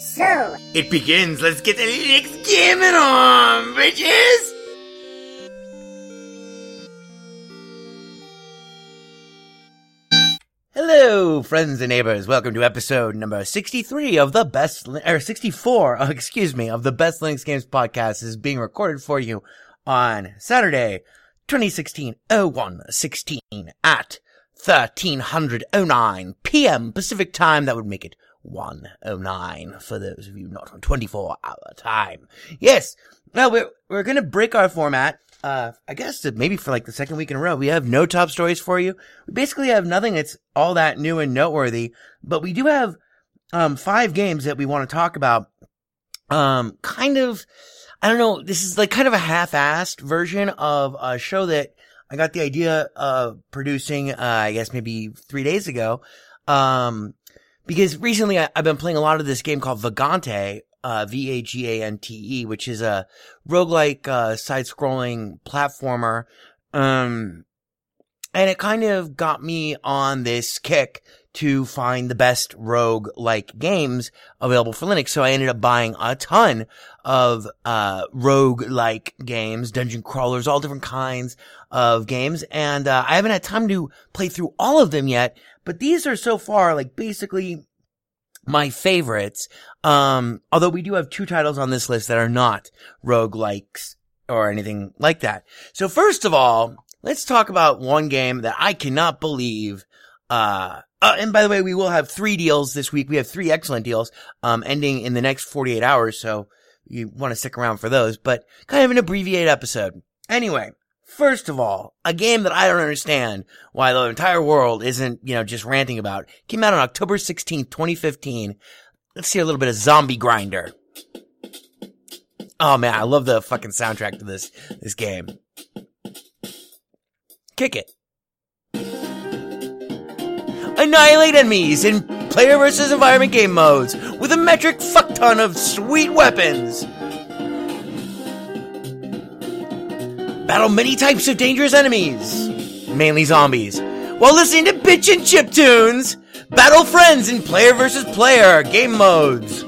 So, it begins. Let's get the Linux gaming on, bitches! Hello, friends and neighbors. Welcome to episode number 63 of the best, or 64, uh, excuse me, of the best Linux Games podcast is being recorded for you on Saturday, 2016 01 16 at 1309 p.m. Pacific time. That would make it 109 for those of you not on 24 hour time. Yes. Now we're, we're gonna break our format. Uh, I guess maybe for like the second week in a row, we have no top stories for you. We basically have nothing that's all that new and noteworthy, but we do have, um, five games that we want to talk about. Um, kind of, I don't know, this is like kind of a half-assed version of a show that I got the idea of producing, uh, I guess maybe three days ago. Um, because recently I, I've been playing a lot of this game called Vagante, uh, V-A-G-A-N-T-E, which is a roguelike, uh, side-scrolling platformer. Um, and it kind of got me on this kick to find the best rogue-like games available for Linux. So I ended up buying a ton of, uh, rogue-like games, dungeon crawlers, all different kinds of games. And, uh, I haven't had time to play through all of them yet, but these are so far like basically my favorites. Um, although we do have two titles on this list that are not roguelikes or anything like that. So first of all, let's talk about one game that I cannot believe, uh, uh, and by the way, we will have three deals this week. We have three excellent deals, um, ending in the next 48 hours. So you want to stick around for those, but kind of an abbreviated episode. Anyway, first of all, a game that I don't understand why the entire world isn't, you know, just ranting about came out on October 16th, 2015. Let's see a little bit of Zombie Grinder. Oh man, I love the fucking soundtrack to this, this game. Kick it. Annihilate enemies in player versus environment game modes with a metric fuck ton of sweet weapons. Battle many types of dangerous enemies, mainly zombies, while listening to bitch and chip tunes. Battle friends in player versus player game modes.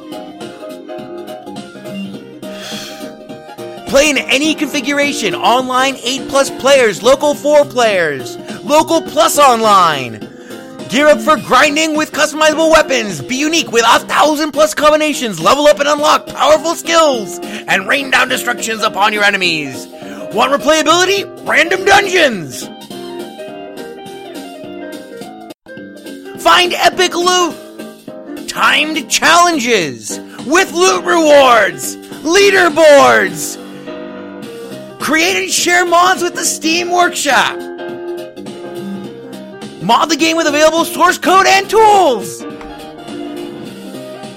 Play in any configuration. Online 8 plus players, local 4 players, local plus online. Gear up for grinding with customizable weapons. Be unique with a thousand plus combinations. Level up and unlock powerful skills. And rain down destructions upon your enemies. Want replayability? Random dungeons. Find epic loot. Timed challenges with loot rewards. Leaderboards. Create and share mods with the Steam Workshop. Mod the game with available source code and tools.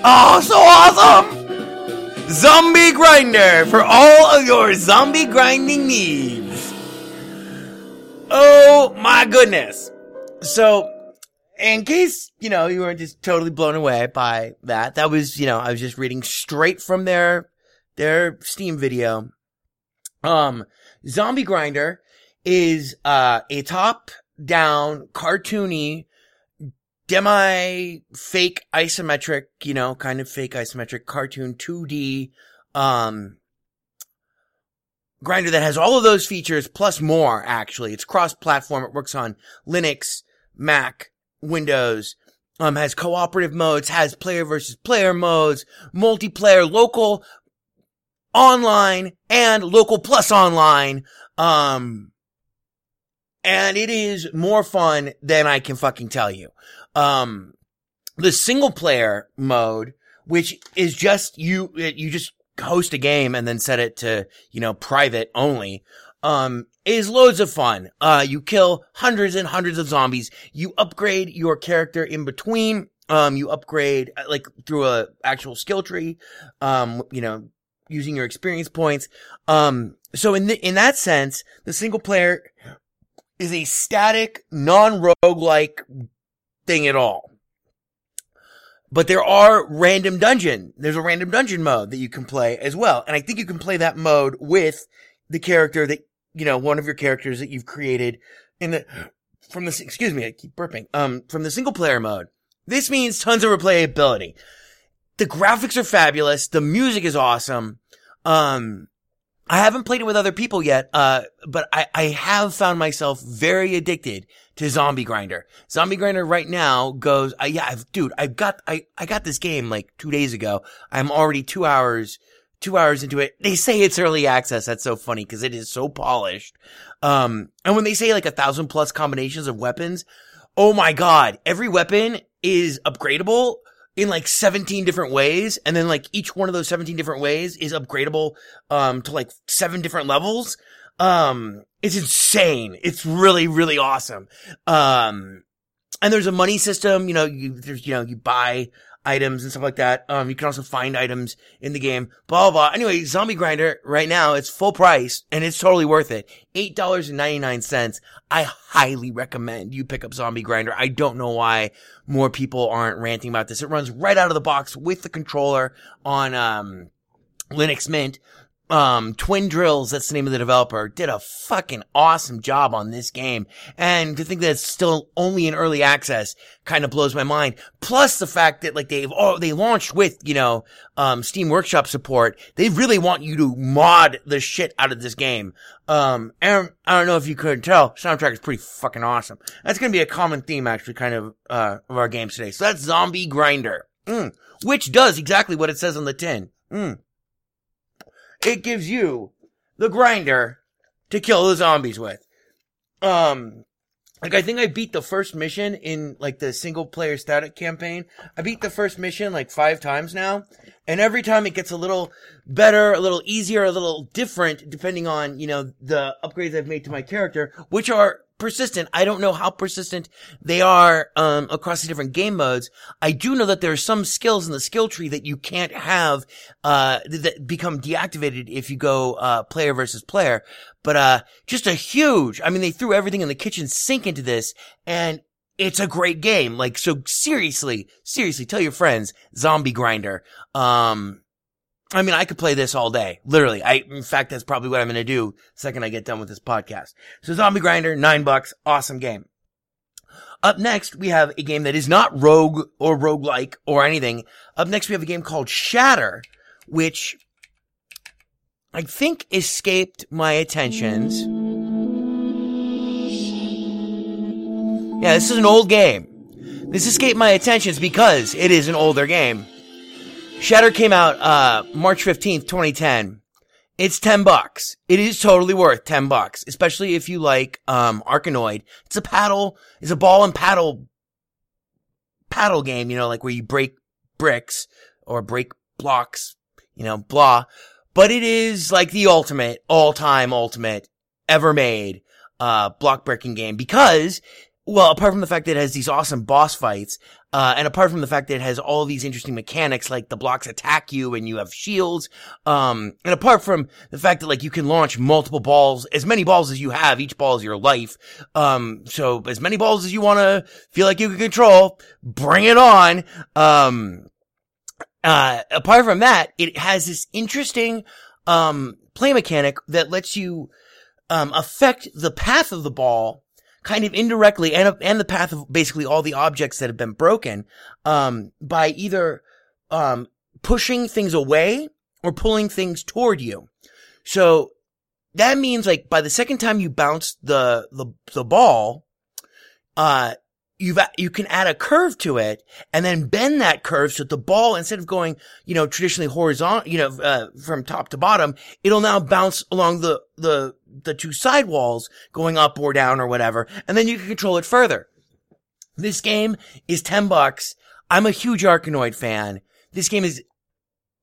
Oh, so awesome! Zombie Grinder for all of your zombie grinding needs. Oh my goodness. So, in case, you know, you weren't just totally blown away by that, that was, you know, I was just reading straight from their, their Steam video. Um, Zombie Grinder is, uh, a top down, cartoony, demi fake isometric, you know, kind of fake isometric cartoon 2D, um, grinder that has all of those features plus more, actually. It's cross platform. It works on Linux, Mac, Windows, um, has cooperative modes, has player versus player modes, multiplayer, local, online, and local plus online. Um, and it is more fun than I can fucking tell you. Um, the single player mode, which is just you, you just host a game and then set it to, you know, private only, um, is loads of fun. Uh, you kill hundreds and hundreds of zombies. You upgrade your character in between. Um, you upgrade uh, like through a actual skill tree. Um, you know, using your experience points. Um, so in the, in that sense, the single player is a static, non-roguelike thing at all. But there are random dungeon. There's a random dungeon mode that you can play as well. And I think you can play that mode with the character that, you know, one of your characters that you've created in the, from the, excuse me, I keep burping, um, from the single player mode. This means tons of replayability. The graphics are fabulous. The music is awesome. Um, I haven't played it with other people yet, uh, but I, I have found myself very addicted to Zombie Grinder. Zombie Grinder right now goes, uh, yeah, I've, dude, I've got, I, I got this game like two days ago. I'm already two hours, two hours into it. They say it's early access. That's so funny because it is so polished. Um, and when they say like a thousand plus combinations of weapons, oh my God, every weapon is upgradable in like 17 different ways. And then like each one of those 17 different ways is upgradable, um, to like seven different levels. Um, it's insane. It's really, really awesome. Um, and there's a money system, you know, you, there's, you know, you buy items and stuff like that. Um, you can also find items in the game, blah, blah, blah. Anyway, Zombie Grinder right now, it's full price and it's totally worth it. $8.99. I highly recommend you pick up Zombie Grinder. I don't know why more people aren't ranting about this. It runs right out of the box with the controller on, um, Linux Mint um, Twindrills, that's the name of the developer, did a fucking awesome job on this game. And to think that it's still only in early access kind of blows my mind. Plus the fact that like they've, oh, they launched with, you know, um, Steam Workshop support. They really want you to mod the shit out of this game. Um, and I don't know if you couldn't tell, soundtrack is pretty fucking awesome. That's gonna be a common theme actually kind of, uh, of our games today. So that's Zombie Grinder. Mm, which does exactly what it says on the tin. Mm it gives you the grinder to kill the zombies with. Um, like I think I beat the first mission in like the single player static campaign. I beat the first mission like five times now. And every time it gets a little better, a little easier, a little different depending on, you know, the upgrades I've made to my character, which are persistent. I don't know how persistent they are um, across the different game modes. I do know that there are some skills in the skill tree that you can't have uh, that become deactivated if you go uh, player versus player. But uh, just a huge. I mean, they threw everything in the kitchen sink into this, and it's a great game. Like, so seriously, seriously, tell your friends, Zombie Grinder. Um, I mean, I could play this all day. Literally. I, in fact, that's probably what I'm going to do second I get done with this podcast. So Zombie Grinder, nine bucks. Awesome game. Up next, we have a game that is not rogue or roguelike or anything. Up next, we have a game called Shatter, which I think escaped my attentions. Yeah, this is an old game. This escaped my attentions because it is an older game. Shatter came out uh March 15th, 2010. It's 10 bucks. It is totally worth 10 bucks, especially if you like um Arkanoid. It's a paddle, it's a ball and paddle paddle game, you know, like where you break bricks or break blocks, you know, blah. But it is like the ultimate, all-time ultimate ever made uh block breaking game because well, apart from the fact that it has these awesome boss fights, uh, and apart from the fact that it has all these interesting mechanics, like the blocks attack you and you have shields, um, and apart from the fact that like you can launch multiple balls, as many balls as you have, each ball is your life, um, so as many balls as you want to feel like you can control, bring it on, um, uh, apart from that, it has this interesting, um, play mechanic that lets you, um, affect the path of the ball kind of indirectly and, and the path of basically all the objects that have been broken, um, by either, um, pushing things away or pulling things toward you. So that means like by the second time you bounce the, the, the ball, uh, you've, you can add a curve to it and then bend that curve so that the ball, instead of going, you know, traditionally horizontal, you know, uh, from top to bottom, it'll now bounce along the, the, the two side walls going up or down or whatever. And then you can control it further. This game is 10 bucks. I'm a huge Arkanoid fan. This game is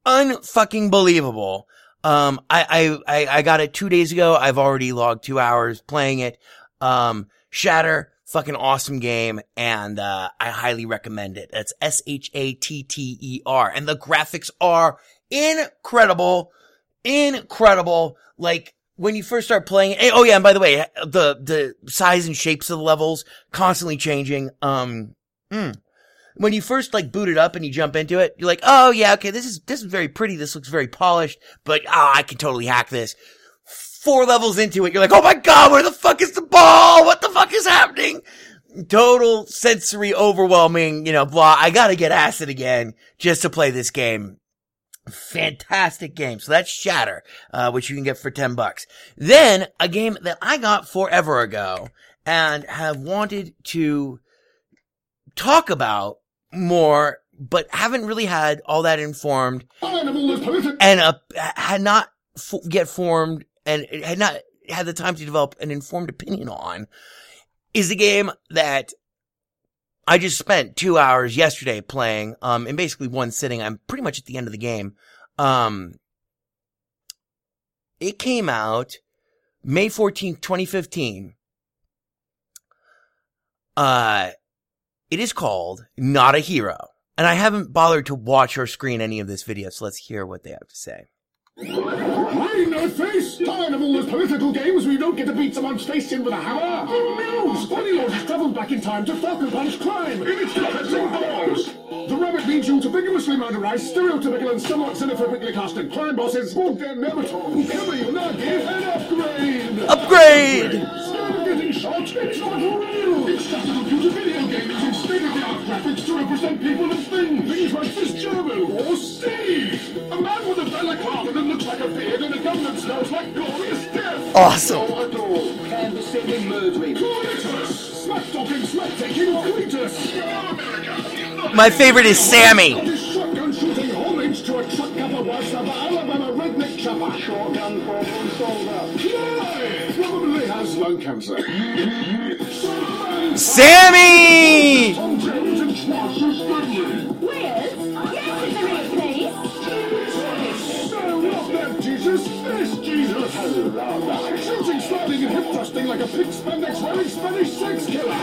unfucking believable. Um, I, I, I, I got it two days ago. I've already logged two hours playing it. Um, Shatter, fucking awesome game. And, uh, I highly recommend it. That's S-H-A-T-T-E-R. And the graphics are incredible. Incredible. Like, when you first start playing it, oh yeah, and by the way, the, the size and shapes of the levels constantly changing. Um, mm. when you first like boot it up and you jump into it, you're like, oh yeah, okay, this is, this is very pretty. This looks very polished, but ah, I can totally hack this. Four levels into it, you're like, oh my god, where the fuck is the ball? What the fuck is happening? Total sensory overwhelming, you know, blah. I gotta get acid again just to play this game. Fantastic game. So that's Shatter, uh, which you can get for 10 bucks. Then a game that I got forever ago and have wanted to talk about more, but haven't really had all that informed and uh, had not f- yet formed and had not had the time to develop an informed opinion on is a game that I just spent two hours yesterday playing, um, in basically one sitting. I'm pretty much at the end of the game. Um, it came out May 14th, 2015. Uh, it is called Not a Hero. And I haven't bothered to watch or screen any of this video, so let's hear what they have to say. Why no face? Tired of all those political games where you don't get to beat someone's face in with a hammer? Good news! Bunny Lord has travelled back in time to Falcon Punch Crime in its defensive balls! The rabbit needs you to vigorously murderize stereotypical and somewhat xenophobically casted crime bosses, Bogdan Nemeton, Kami Unagi, and Upgrade! Upgrade! Instead getting it's not real! It's just a computer video game using state-of-the-art graphics to represent people and things, things like this German or Steve! A man with a Bella Carmen that looks like a beard and a gun that smells like glorious death! Awesome. Oh, adore. Canvassing murdering. Smack-talking, smack-taking! My favorite is Sammy. Shotgun lung cancer. Sammy! Shooting, sliding, and hip thrusting like a pig Spanish sex killer!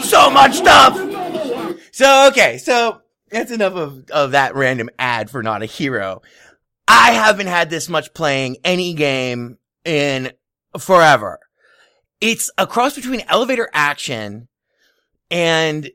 So much... Stuff! So, okay, so that's enough of, of that random ad for Not a Hero. I haven't had this much playing any game in forever. It's a cross between elevator action and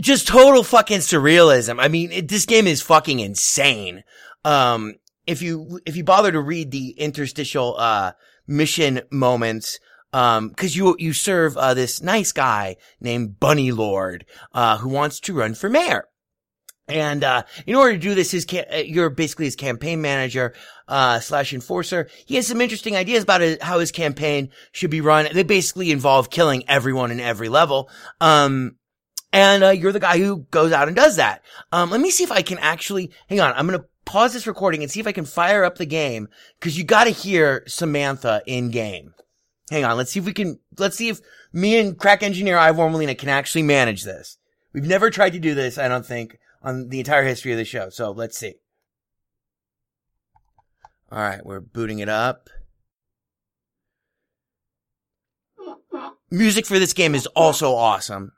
just total fucking surrealism. I mean, it, this game is fucking insane. Um, if you, if you bother to read the interstitial, uh, mission moments, um, cause you, you serve, uh, this nice guy named Bunny Lord, uh, who wants to run for mayor. And, uh, in order to do this, his ca- uh, you're basically his campaign manager, uh, slash enforcer. He has some interesting ideas about his, how his campaign should be run. They basically involve killing everyone in every level. Um, and, uh, you're the guy who goes out and does that. Um, let me see if I can actually, hang on, I'm gonna pause this recording and see if I can fire up the game, cause you gotta hear Samantha in game. Hang on, let's see if we can, let's see if me and crack engineer Ivor Molina can actually manage this. We've never tried to do this, I don't think, on the entire history of the show. So let's see. All right, we're booting it up. Music for this game is also awesome.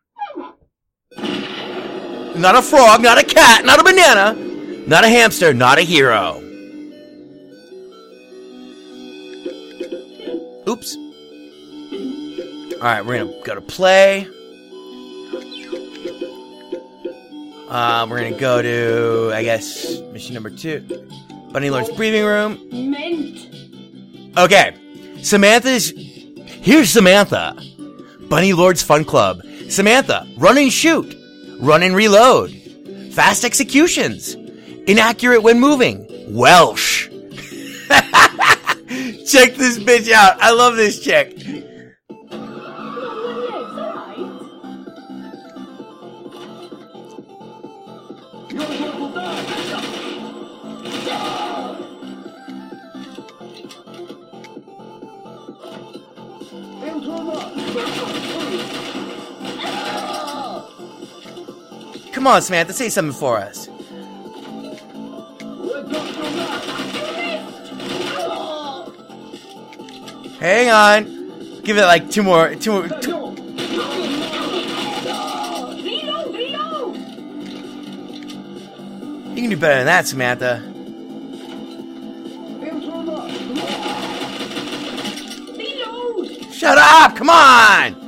Not a frog, not a cat, not a banana, not a hamster, not a hero. Oops. All right, we're gonna go to play. Uh, we're gonna go to, I guess, mission number two. Bunny Lord's breathing room. Mint. Okay. Samantha's. Here's Samantha. Bunny Lord's Fun Club. Samantha, run and shoot. Run and reload. Fast executions. Inaccurate when moving. Welsh. Check this bitch out. I love this chick. Come on, Samantha, say something for us. Hang on. Give it like two more, two more. Two. You can do better than that, Samantha. Shut up! Come on!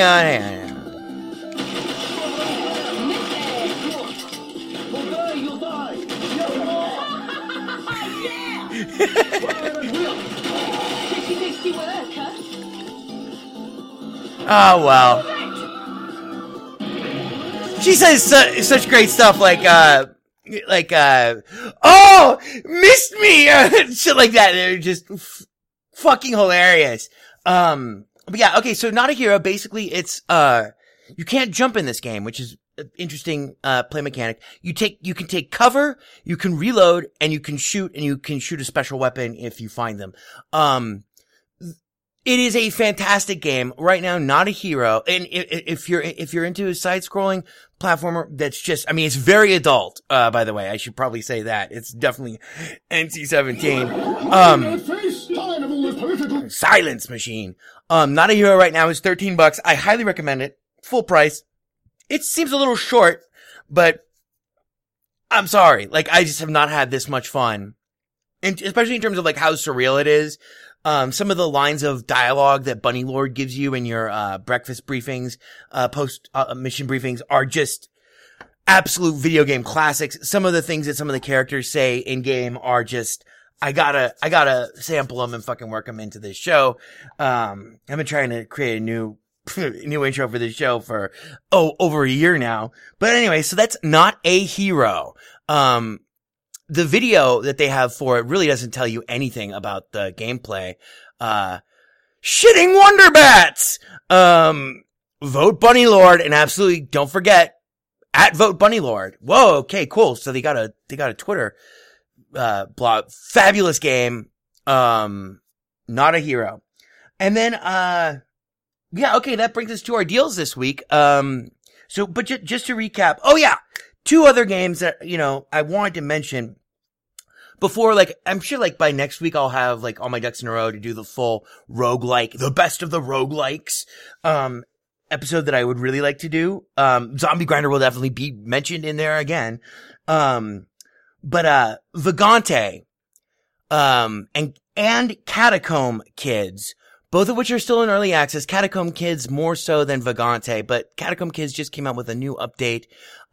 Hang on, hang on? Oh well. She says su- such great stuff like uh like uh oh missed me shit like that. They're just f- fucking hilarious. Um but yeah, okay, so not a hero basically it's uh you can't jump in this game, which is interesting uh play mechanic. You take you can take cover, you can reload and you can shoot and you can shoot a special weapon if you find them. Um it is a fantastic game right now. Not a hero, and if you're if you're into a side-scrolling platformer, that's just I mean it's very adult. Uh, by the way, I should probably say that it's definitely NC-17. Um, face, tired of all this political silence machine. Um, not a hero right now is 13 bucks. I highly recommend it. Full price. It seems a little short, but I'm sorry. Like I just have not had this much fun. And especially in terms of like how surreal it is. Um, some of the lines of dialogue that Bunny Lord gives you in your, uh, breakfast briefings, uh, post, uh, mission briefings are just absolute video game classics. Some of the things that some of the characters say in game are just, I gotta, I gotta sample them and fucking work them into this show. Um, I've been trying to create a new, new intro for this show for, oh, over a year now. But anyway, so that's not a hero. Um, the video that they have for it really doesn't tell you anything about the gameplay. Uh, shitting Wonder Bats! Um, vote Bunny Lord and absolutely don't forget at vote Bunny Lord. Whoa, okay, cool. So they got a, they got a Twitter, uh, blah, Fabulous game. Um, not a hero. And then, uh, yeah, okay, that brings us to our deals this week. Um, so, but ju- just to recap, oh yeah, two other games that, you know, I wanted to mention before, like, I'm sure, like, by next week, I'll have, like, all my ducks in a row to do the full roguelike, the best of the roguelikes, um, episode that I would really like to do. Um, Zombie Grinder will definitely be mentioned in there again. Um, but, uh, Vagante, um, and, and Catacomb Kids both of which are still in early access. Catacomb Kids more so than Vagante, but Catacomb Kids just came out with a new update.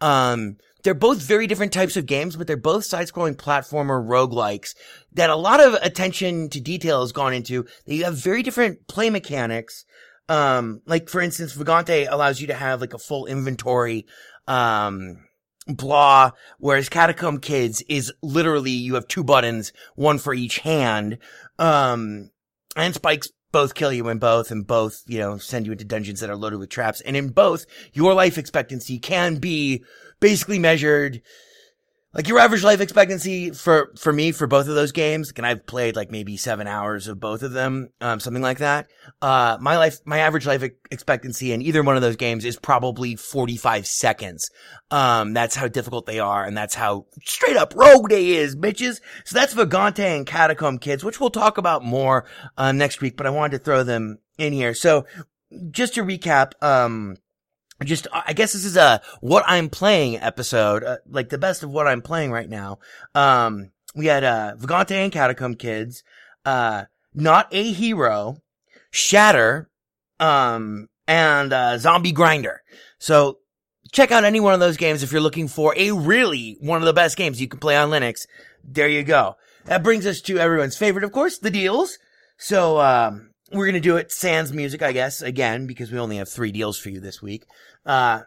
Um, they're both very different types of games, but they're both side-scrolling platformer roguelikes that a lot of attention to detail has gone into. They have very different play mechanics. Um, like for instance, Vagante allows you to have like a full inventory, um, blah, whereas Catacomb Kids is literally you have two buttons, one for each hand. Um, and spikes both kill you in both and both, you know, send you into dungeons that are loaded with traps. And in both, your life expectancy can be basically measured like your average life expectancy for, for me, for both of those games, and I've played like maybe seven hours of both of them, um, something like that. Uh, my life, my average life expectancy in either one of those games is probably 45 seconds. Um, that's how difficult they are, and that's how straight up rogue they is, bitches. So that's Vagante and Catacomb Kids, which we'll talk about more, uh, next week, but I wanted to throw them in here. So, just to recap, um, just I guess this is a what I'm playing episode, uh, like the best of what I'm playing right now. Um, we had uh Vagante and Catacomb Kids, uh, not a hero, Shatter, um, and uh, Zombie Grinder. So check out any one of those games if you're looking for a really one of the best games you can play on Linux. There you go. That brings us to everyone's favorite, of course, the deals. So um, we're gonna do it sans music, I guess, again, because we only have three deals for you this week. Uh,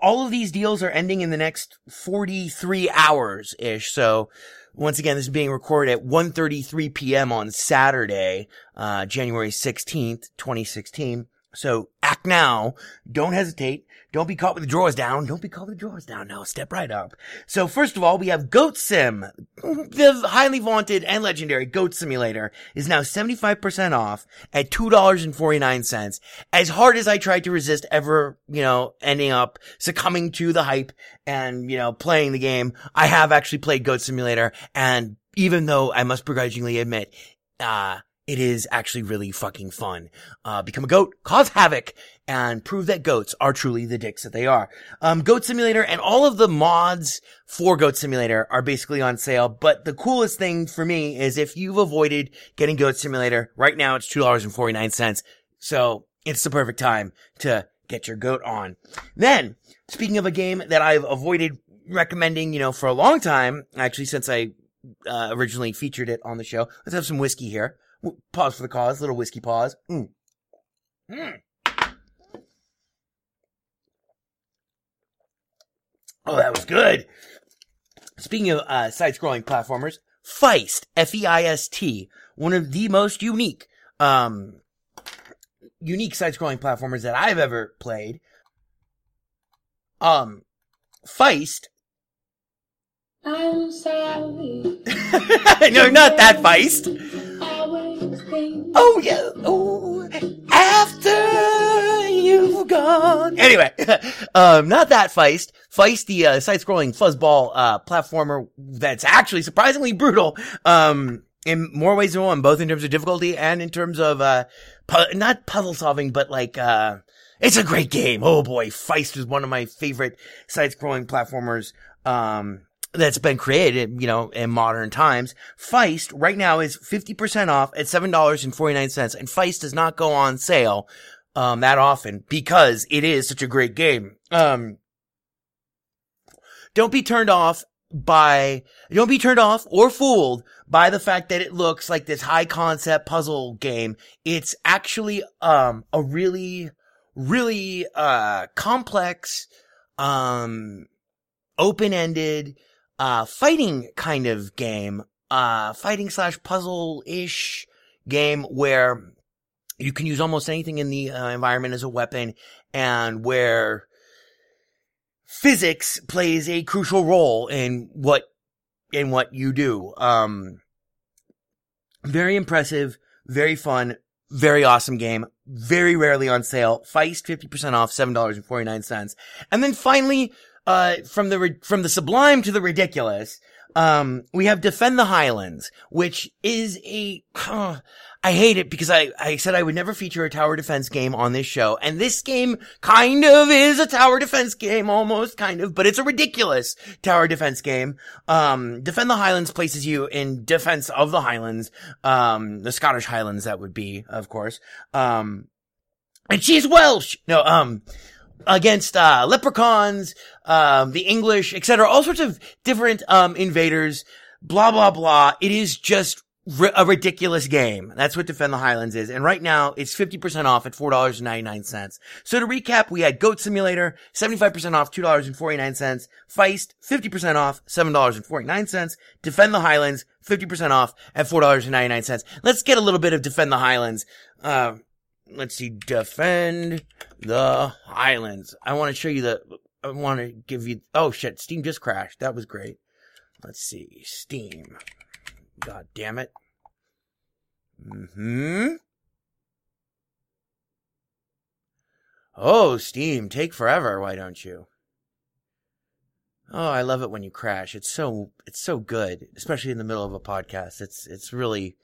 all of these deals are ending in the next 43 hours ish. So once again, this is being recorded at 1.33 p.m. on Saturday, uh, January 16th, 2016. So act now. Don't hesitate. Don't be caught with the drawers down. Don't be caught with the drawers down. No, step right up. So first of all, we have Goat Sim. The highly vaunted and legendary Goat Simulator is now 75% off at $2.49. As hard as I tried to resist ever, you know, ending up succumbing to the hype and, you know, playing the game, I have actually played Goat Simulator and even though I must begrudgingly admit, uh, it is actually really fucking fun. Uh, become a goat, cause havoc, and prove that goats are truly the dicks that they are. Um, Goat Simulator and all of the mods for Goat Simulator are basically on sale, but the coolest thing for me is if you've avoided getting Goat Simulator, right now it's $2.49. So it's the perfect time to get your goat on. Then, speaking of a game that I've avoided recommending, you know, for a long time, actually since I uh, originally featured it on the show, let's have some whiskey here. Pause for the cause, little whiskey pause. Mm. Mm. Oh, that was good. Speaking of uh, side-scrolling platformers, Feist, F-E-I-S-T, one of the most unique, um, unique side-scrolling platformers that I've ever played. Um, Feist. I'm sorry. no, not that Feist. Oh yeah. Oh, after you've gone. Anyway, um, not that Feist. Feist, the uh, side-scrolling fuzzball uh, platformer that's actually surprisingly brutal. Um, in more ways than one, both in terms of difficulty and in terms of uh, pu- not puzzle solving, but like uh, it's a great game. Oh boy, Feist is one of my favorite side-scrolling platformers. Um, that's been created, you know, in modern times. Feist right now is 50% off at $7.49 and Feist does not go on sale, um, that often because it is such a great game. Um, don't be turned off by, don't be turned off or fooled by the fact that it looks like this high concept puzzle game. It's actually, um, a really, really, uh, complex, um, open-ended, uh, fighting kind of game, uh, fighting slash puzzle-ish game where you can use almost anything in the uh, environment as a weapon and where physics plays a crucial role in what, in what you do. Um, very impressive, very fun, very awesome game. Very rarely on sale. Feist 50% off, $7.49. And then finally, uh, from the, from the sublime to the ridiculous, Um, we have Defend the Highlands, which is a, I hate it because I, I said I would never feature a tower defense game on this show. And this game kind of is a tower defense game, almost kind of, but it's a ridiculous tower defense game. Um, Defend the Highlands places you in defense of the Highlands, um, the Scottish Highlands that would be, of course. Um, and she's Welsh. No, um, against, uh, leprechauns, um, the English, etc. All sorts of different, um, invaders, blah, blah, blah. It is just a ridiculous game. That's what Defend the Highlands is. And right now it's 50% off at $4.99. So to recap, we had Goat Simulator, 75% off, $2.49. Feist, 50% off, $7.49. Defend the Highlands, 50% off at $4.99. Let's get a little bit of Defend the Highlands. Uh, let's see, Defend the Highlands. I want to show you the, I want to give you, oh shit, Steam just crashed. That was great. Let's see, Steam. God damn it. Hmm. Oh, Steam, take forever, why don't you? Oh, I love it when you crash. It's so it's so good, especially in the middle of a podcast. It's it's really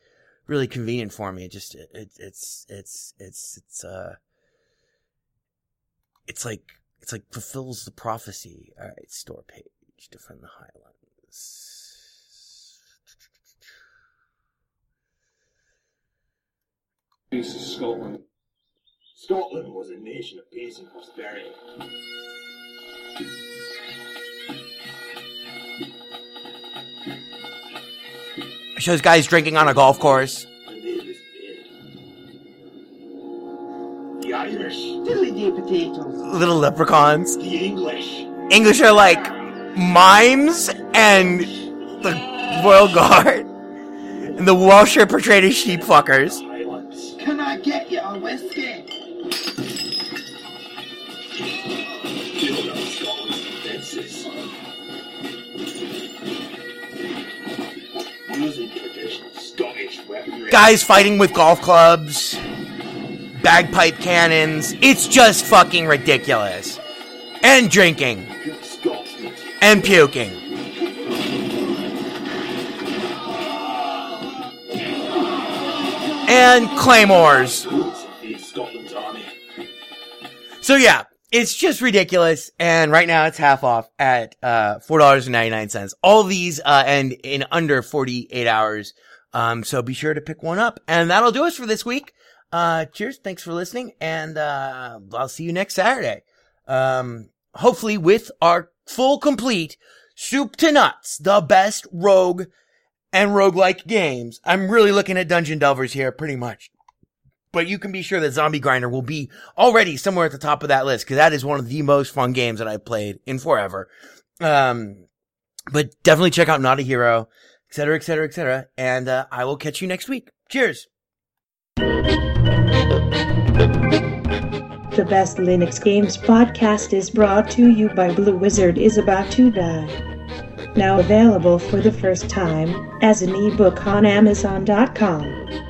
really convenient for me. It just it, it it's it's it's it's uh it's like it's like fulfills the prophecy. All right, store page, defend the highlands. Peace of Scotland. Scotland was a nation of peace and prosperity. Shows guys drinking on a golf course. The Irish, Diddly-dee potatoes. Little leprechauns. the English, English are like mimes and the Royal Guard. And the Welsh are portrayed as sheep fuckers. Guys fighting with golf clubs, bagpipe cannons. It's just fucking ridiculous. And drinking. And puking. And claymores. So yeah, it's just ridiculous. And right now it's half off at, uh, $4.99. All these, uh, end in under 48 hours. Um, so be sure to pick one up. And that'll do us for this week. Uh, cheers. Thanks for listening. And, uh, I'll see you next Saturday. Um, hopefully with our full complete soup to nuts, the best rogue and roguelike games. I'm really looking at Dungeon Delvers here pretty much. But you can be sure that Zombie Grinder will be already somewhere at the top of that list because that is one of the most fun games that I've played in forever. Um, but definitely check out Not a Hero, et cetera, et cetera, et cetera. And, uh, I will catch you next week. Cheers. The Best Linux Games podcast is brought to you by Blue Wizard is About to Die. Now available for the first time as an ebook on Amazon.com.